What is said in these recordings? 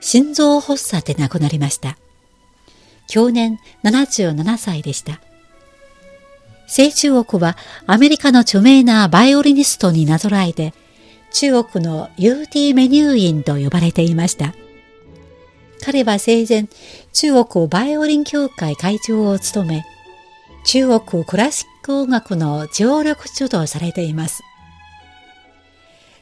心臓発作で亡くなりました。去年77歳でした。聖中国はアメリカの著名なバイオリニストになぞらえて、中国の UT メニュー員と呼ばれていました。彼は生前、中国バイオリン協会会長を務め、中国クラシック音楽の上力主導されています。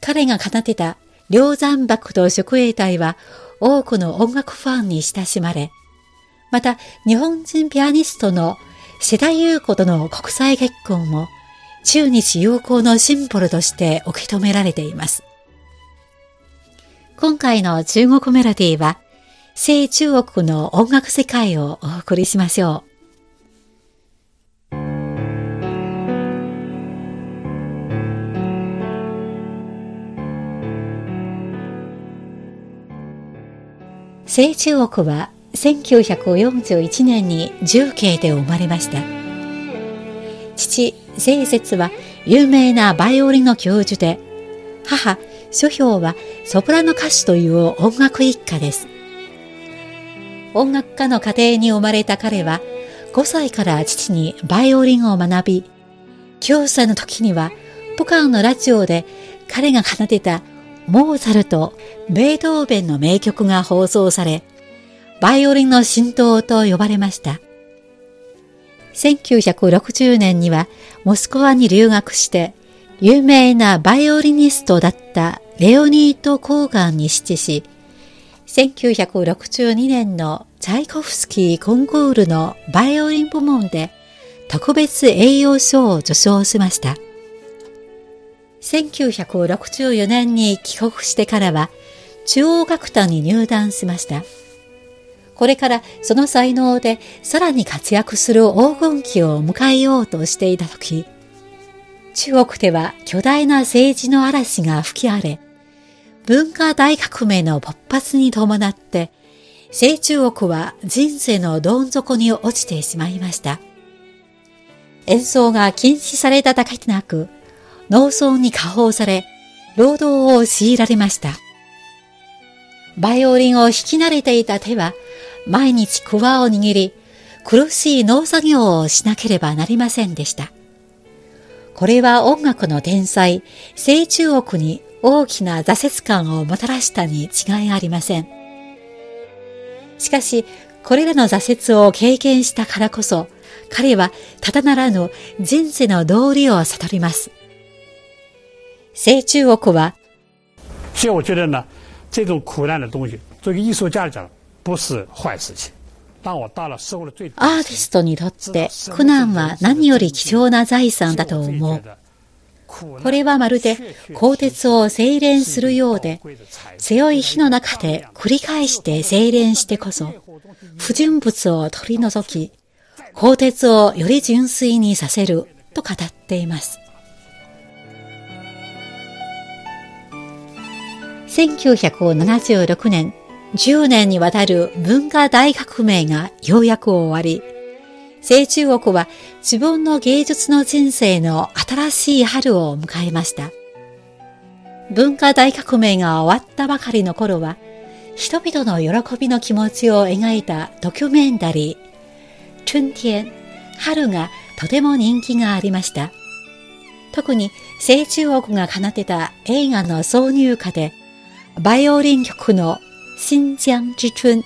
彼が奏でた梁山幕と職営隊は多くの音楽ファンに親しまれ、また日本人ピアニストの世代優子との国際結婚も中日友好のシンボルとして受け止められています。今回の中国メロディーは、聖中国の音楽世界をお送りしましょう。聖中国は1941年に重慶で生まれました。父、聖節は有名なバイオリンの教授で、母、諸氷はソプラノ歌手という音楽一家です。音楽家の家庭に生まれた彼は、5歳から父にバイオリンを学び、9歳の時には、ポカンのラジオで彼が奏でたモーツァルト、ベートーベンの名曲が放送され、バイオリンの神道と呼ばれました。1960年にはモスクワに留学して、有名なバイオリニストだったレオニート・コーガンに指示し、1962年のチャイコフスキーコンクールのバイオリン部門で特別栄誉賞を受賞しました。1964年に帰国してからは中央学団に入団しました。これからその才能でさらに活躍する黄金期を迎えようとしていたとき、中国では巨大な政治の嵐が吹き荒れ、文化大革命の勃発に伴って、清中国は人生のどん底に落ちてしまいました。演奏が禁止されただけでなく、農村に下放され、労働を強いられました。バイオリンを弾き慣れていた手は、毎日クワを握り、苦しい農作業をしなければなりませんでした。これは音楽の天才、清中国に大きな挫折感をもたらしたに違いありません。しかし、これらの挫折を経験したからこそ、彼はただならぬ人生の道理を悟ります。清中国は、所以我觉得呢，这种苦难的东西，作为艺术家来讲，不是坏事情。アーティストにとって苦難は何より貴重な財産だと思う。これはまるで鋼鉄を精錬するようで、強い火の中で繰り返して精錬してこそ、不純物を取り除き、鋼鉄をより純粋にさせると語っています。1976年、10年にわたる文化大革命がようやく終わり、清中国は自分の芸術の人生の新しい春を迎えました。文化大革命が終わったばかりの頃は、人々の喜びの気持ちを描いたドキュメンタリー、春天、春がとても人気がありました。特に清中国が奏でた映画の挿入歌で、バイオリン曲の新疆之春、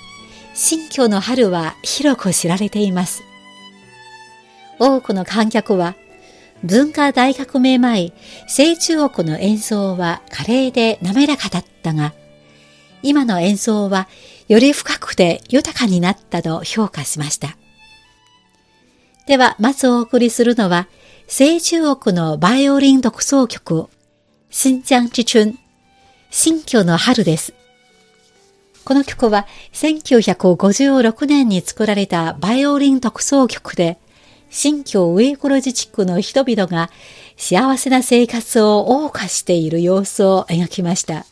新居の春は広く知られています。多くの観客は、文化大革命前、清中国の演奏は華麗で滑らかだったが、今の演奏はより深くて豊かになったと評価しました。では、まずお送りするのは、清中国のバイオリン独奏曲、新疆之春新居の春です。この曲は1956年に作られたバイオリン特奏曲で、新疆ウイグル自治区の人々が幸せな生活を謳歌している様子を描きました。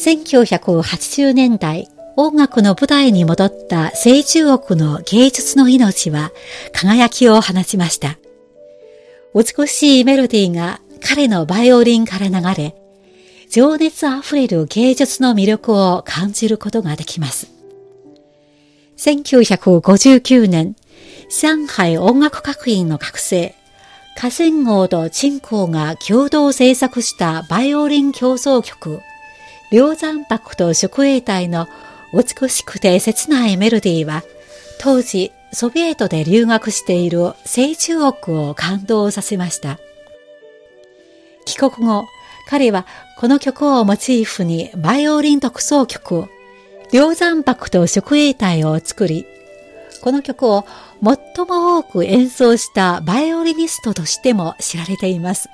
1980年代、音楽の舞台に戻った清中国の芸術の命は輝きを放ちました。美しいメロディーが彼のバイオリンから流れ、情熱あふれる芸術の魅力を感じることができます。1959年、上海音楽学院の学生、河川号と陳光が共同制作したバイオリン競争曲、梁山泊と宿営隊の美しくて切ないメロディーは、当時ソビエトで留学している清中国を感動させました。帰国後、彼はこの曲をモチーフにバイオリン特奏曲、梁山泊と宿営隊を作り、この曲を最も多く演奏したバイオリニストとしても知られています。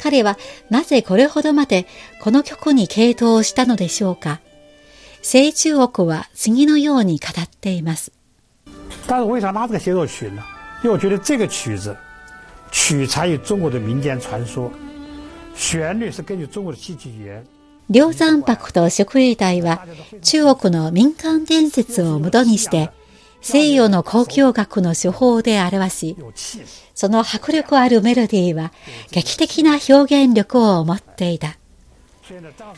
彼はなぜこれほどまでこの曲に傾倒したのでしょうか？清中国は次のように語っています。但是为啥拉这个协奏曲呢？因为我觉得这个曲子中国的民间传说，旋律是根据中国的戏剧语言。梁山泊と宿営隊は中国の民間伝説をもとにして西洋の交響楽の手法で表し、その迫力あるメロディーは劇的な表現力を持っていた。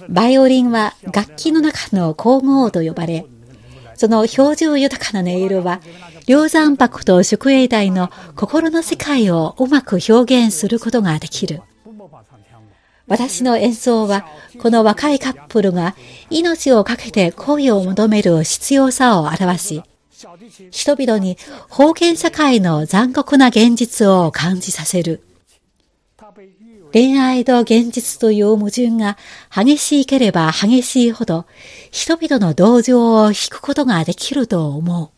バイオリンは楽器の中の皇后と呼ばれ、その表情豊かな音色は、梁山泊と宿営隊の心の世界をうまく表現することができる。私の演奏は、この若いカップルが命を懸けて恋を求める必要さを表し、人々に封建社会の残酷な現実を感じさせる。恋愛と現実という矛盾が激しいければ激しいほど人々の同情を引くことができると思う。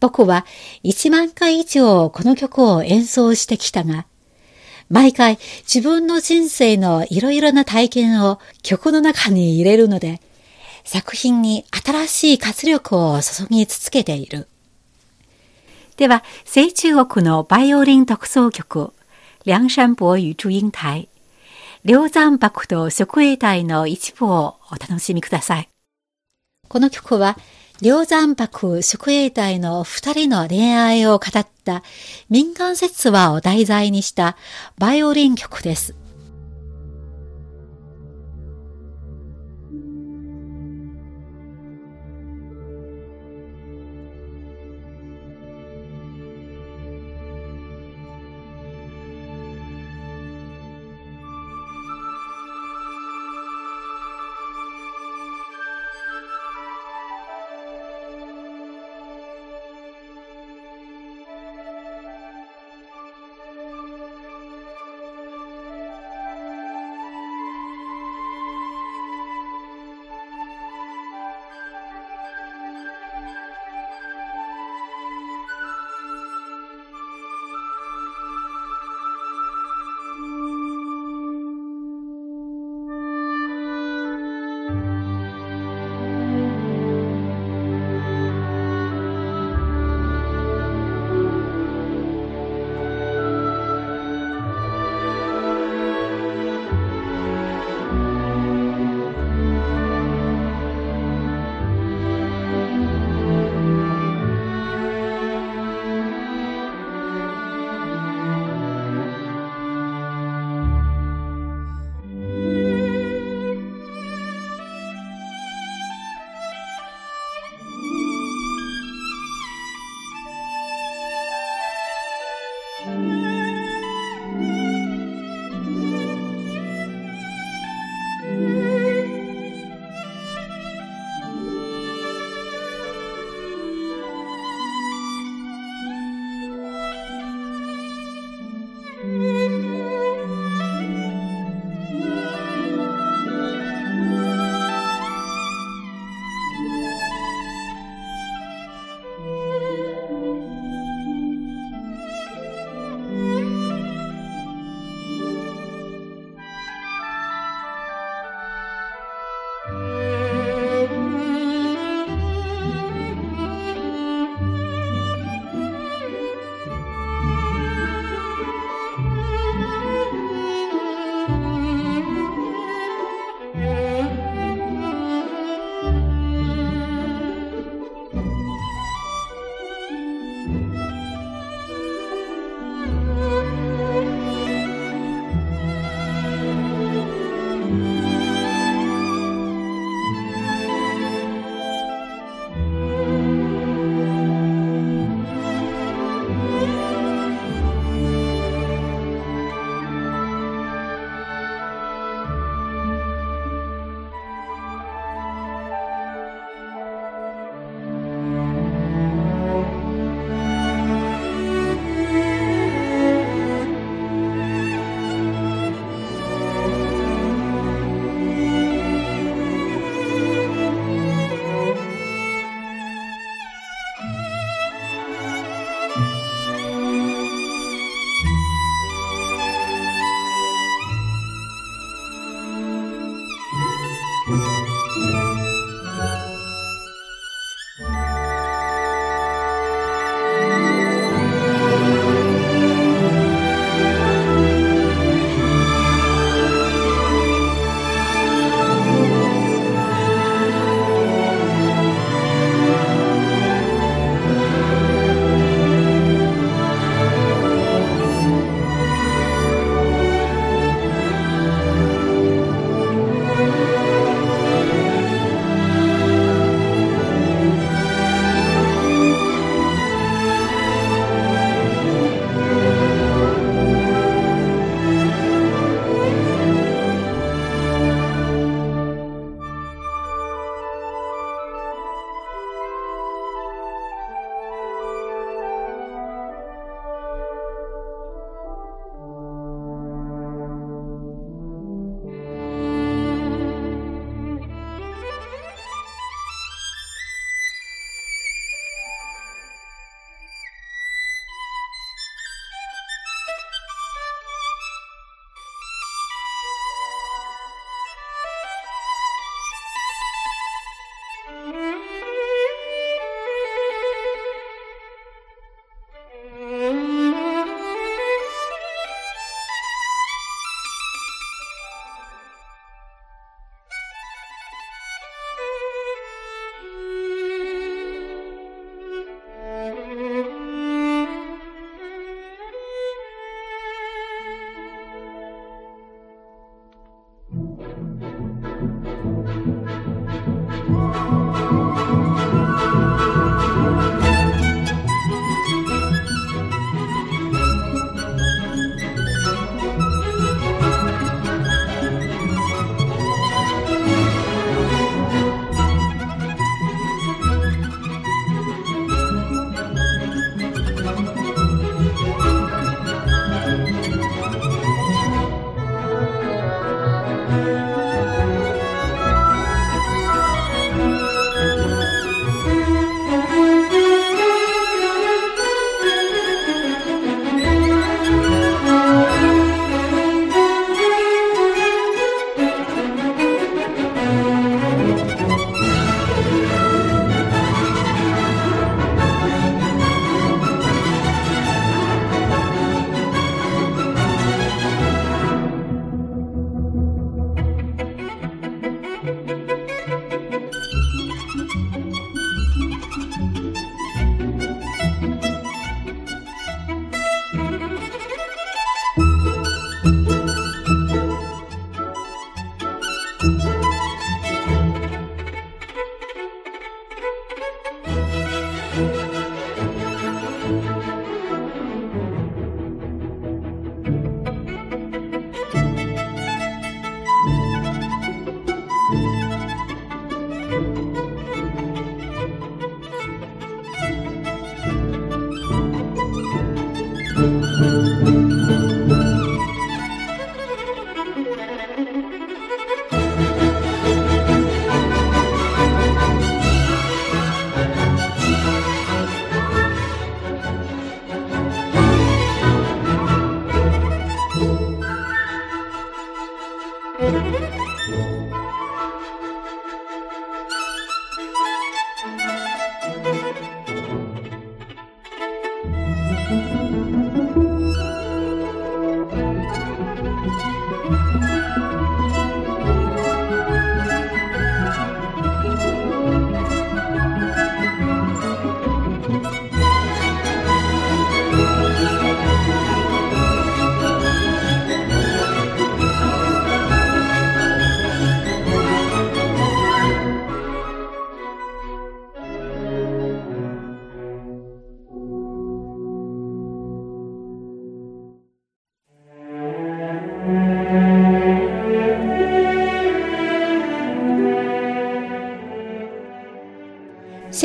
僕は1万回以上この曲を演奏してきたが、毎回自分の人生のいろいろな体験を曲の中に入れるので、作品に新しい活力を注ぎ続けている。では、聖中国のバイオリン特奏曲、梁山伯与祝英台、梁山泊と食衛隊の一部をお楽しみください。この曲は、梁山泊食衛隊の二人の恋愛を語った民間説話を題材にしたバイオリン曲です。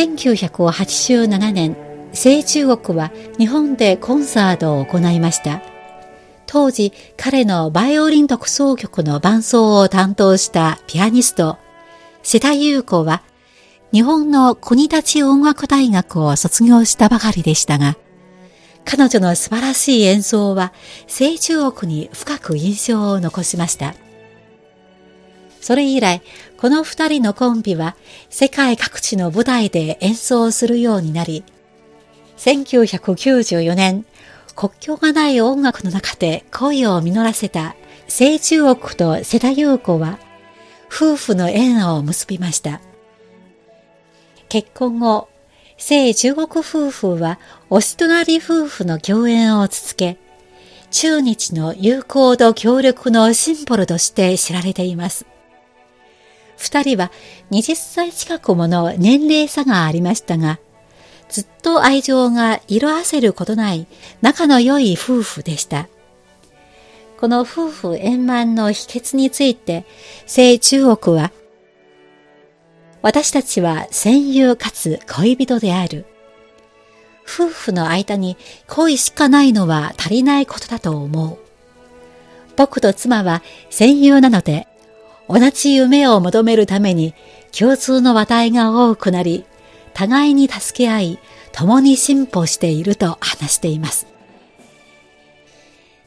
1987年、聖中国は日本でコンサートを行いました。当時、彼のバイオリン独奏曲の伴奏を担当したピアニスト、瀬田優子は、日本の国立音楽大学を卒業したばかりでしたが、彼女の素晴らしい演奏は、聖中国に深く印象を残しました。それ以来、この二人のコンビは世界各地の舞台で演奏するようになり、1994年、国境がない音楽の中で恋を実らせた聖中国と瀬田優子は、夫婦の縁を結びました。結婚後、聖中国夫婦はおしとなり夫婦の共演を続け、中日の友好と協力のシンボルとして知られています。二人は20歳近くもの年齢差がありましたが、ずっと愛情が色あせることない仲の良い夫婦でした。この夫婦円満の秘訣について、聖中国は、私たちは戦友かつ恋人である。夫婦の間に恋しかないのは足りないことだと思う。僕と妻は戦友なので同じ夢を求めるために共通の話題が多くなり、互いに助け合い、共に進歩していると話しています。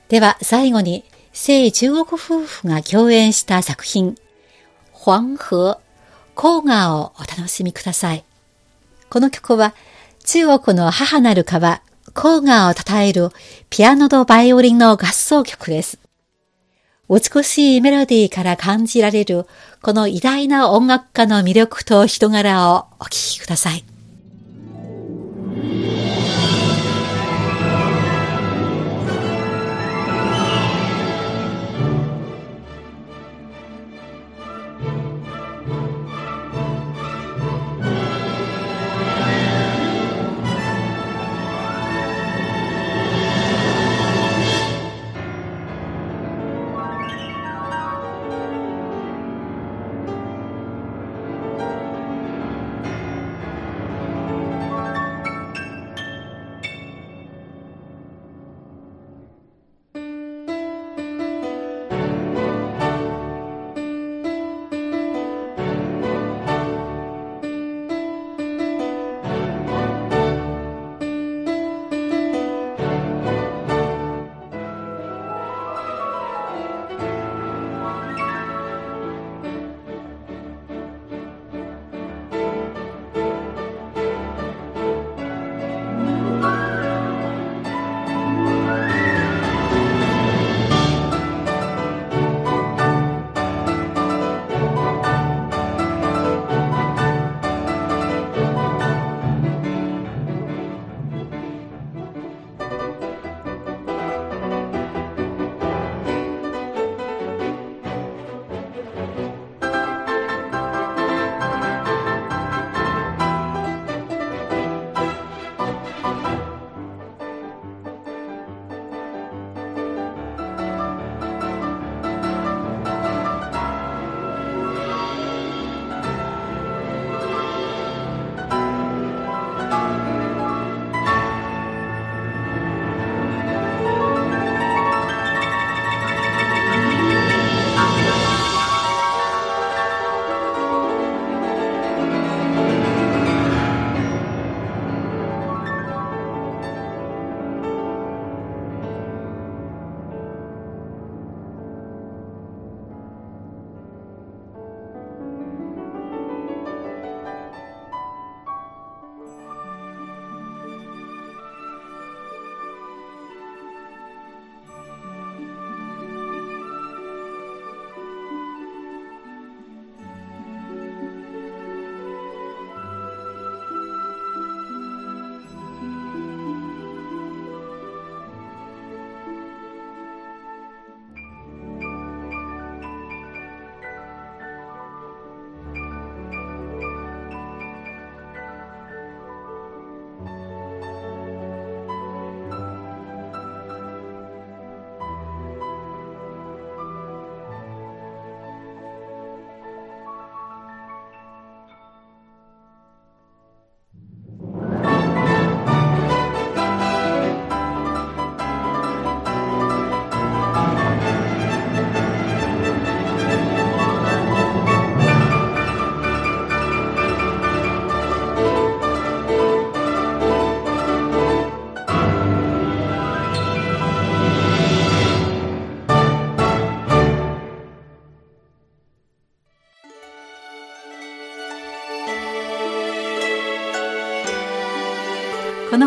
では最後に、聖中国夫婦が共演した作品、黄河、黄河をお楽しみください。この曲は中国の母なる川、黄河を称えるピアノとバイオリンの合奏曲です。美しいメロディーから感じられるこの偉大な音楽家の魅力と人柄をお聴きください。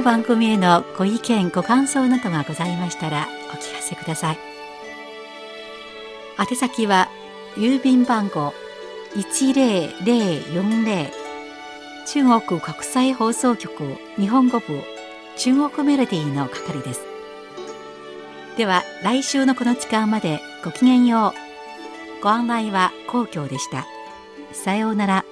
番組へのご意見ご感想などがございましたらお聞かせください。宛先は郵便番号10040中国国際放送局日本語部中国メロディーの係です。では来週のこの時間までごきげんよう。ご案内は皇居でした。さようなら。